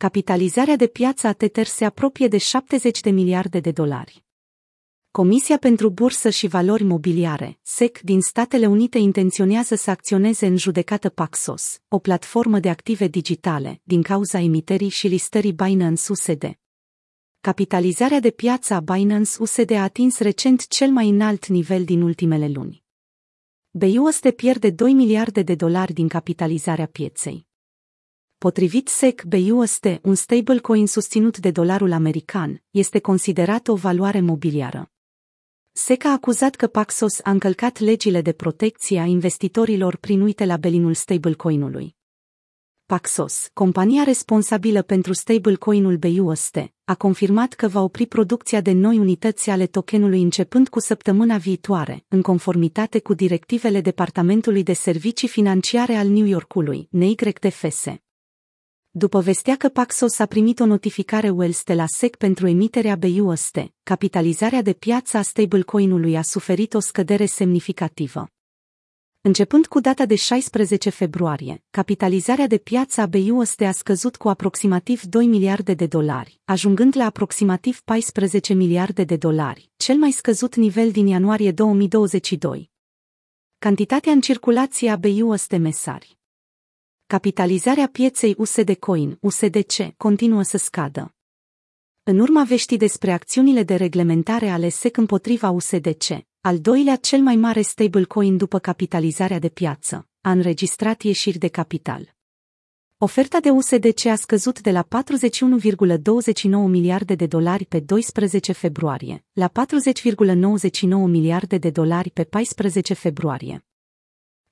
Capitalizarea de piață a Tether se apropie de 70 de miliarde de dolari. Comisia pentru Bursă și Valori Mobiliare, SEC, din Statele Unite intenționează să acționeze în judecată Paxos, o platformă de active digitale, din cauza emiterii și listării Binance USD. Capitalizarea de piață a Binance USD a atins recent cel mai înalt nivel din ultimele luni. BUSD pierde 2 miliarde de dolari din capitalizarea pieței. Potrivit SEC BUSD, un stablecoin susținut de dolarul american, este considerat o valoare mobiliară. SEC a acuzat că Paxos a încălcat legile de protecție a investitorilor prin uite la belinul stablecoinului. Paxos, compania responsabilă pentru stablecoinul BUSD, a confirmat că va opri producția de noi unități ale tokenului începând cu săptămâna viitoare, în conformitate cu directivele Departamentului de Servicii Financiare al New Yorkului, NYDFS. După vestea că Paxos a primit o notificare Wells de la SEC pentru emiterea BUSD, capitalizarea de piață a stablecoinului a suferit o scădere semnificativă. Începând cu data de 16 februarie, capitalizarea de piață a BUSD a scăzut cu aproximativ 2 miliarde de dolari, ajungând la aproximativ 14 miliarde de dolari, cel mai scăzut nivel din ianuarie 2022. Cantitatea în circulație a BUSD mesari Capitalizarea pieței USD Coin, USDC, continuă să scadă. În urma veștii despre acțiunile de reglementare ale SEC împotriva USDC, al doilea cel mai mare stablecoin după capitalizarea de piață, a înregistrat ieșiri de capital. Oferta de USDC a scăzut de la 41,29 miliarde de dolari pe 12 februarie la 40,99 miliarde de dolari pe 14 februarie.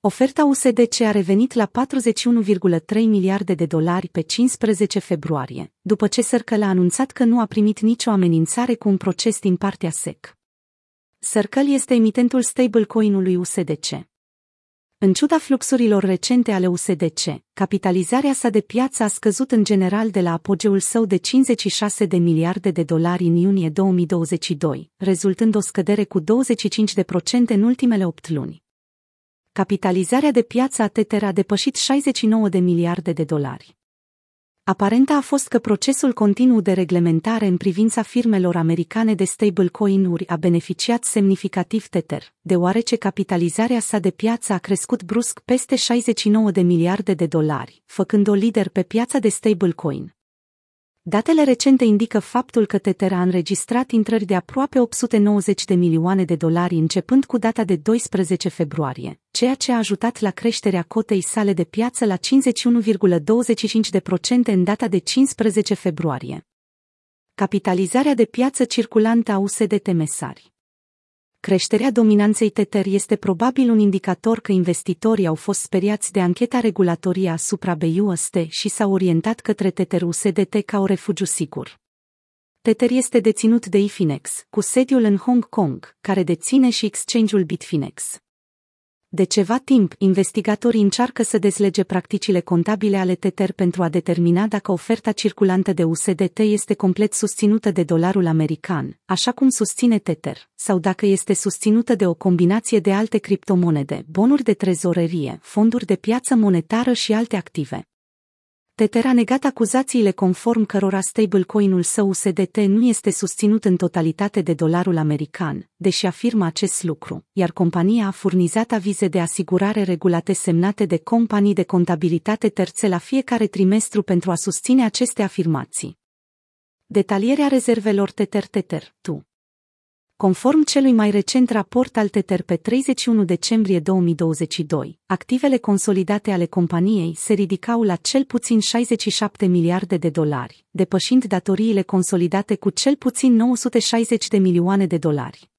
Oferta USDC a revenit la 41,3 miliarde de dolari pe 15 februarie, după ce Circle a anunțat că nu a primit nicio amenințare cu un proces din partea SEC. Circle este emitentul stablecoin-ului USDC. În ciuda fluxurilor recente ale USDC, capitalizarea sa de piață a scăzut în general de la apogeul său de 56 de miliarde de dolari în iunie 2022, rezultând o scădere cu 25% în ultimele 8 luni capitalizarea de piață a Tether a depășit 69 de miliarde de dolari. Aparenta a fost că procesul continuu de reglementare în privința firmelor americane de stablecoin-uri a beneficiat semnificativ Tether, deoarece capitalizarea sa de piață a crescut brusc peste 69 de miliarde de dolari, făcând-o lider pe piața de stablecoin. Datele recente indică faptul că Tether a înregistrat intrări de aproape 890 de milioane de dolari începând cu data de 12 februarie, ceea ce a ajutat la creșterea cotei sale de piață la 51,25% în data de 15 februarie. Capitalizarea de piață circulantă a USDT Mesari Creșterea dominanței Tether este probabil un indicator că investitorii au fost speriați de ancheta regulatorie asupra BUSD și s-au orientat către Tether USDT ca o refugiu sigur. Tether este deținut de Ifinex, cu sediul în Hong Kong, care deține și exchange-ul Bitfinex. De ceva timp, investigatorii încearcă să dezlege practicile contabile ale Tether pentru a determina dacă oferta circulantă de USDT este complet susținută de dolarul american, așa cum susține Tether, sau dacă este susținută de o combinație de alte criptomonede, bonuri de trezorerie, fonduri de piață monetară și alte active. Tether a negat acuzațiile conform cărora stablecoin-ul său USDT nu este susținut în totalitate de dolarul american, deși afirmă acest lucru, iar compania a furnizat avize de asigurare regulate semnate de companii de contabilitate terțe la fiecare trimestru pentru a susține aceste afirmații. Detalierea rezervelor Tether Tether, tu. Conform celui mai recent raport al Tether pe 31 decembrie 2022, activele consolidate ale companiei se ridicau la cel puțin 67 miliarde de dolari, depășind datoriile consolidate cu cel puțin 960 de milioane de dolari.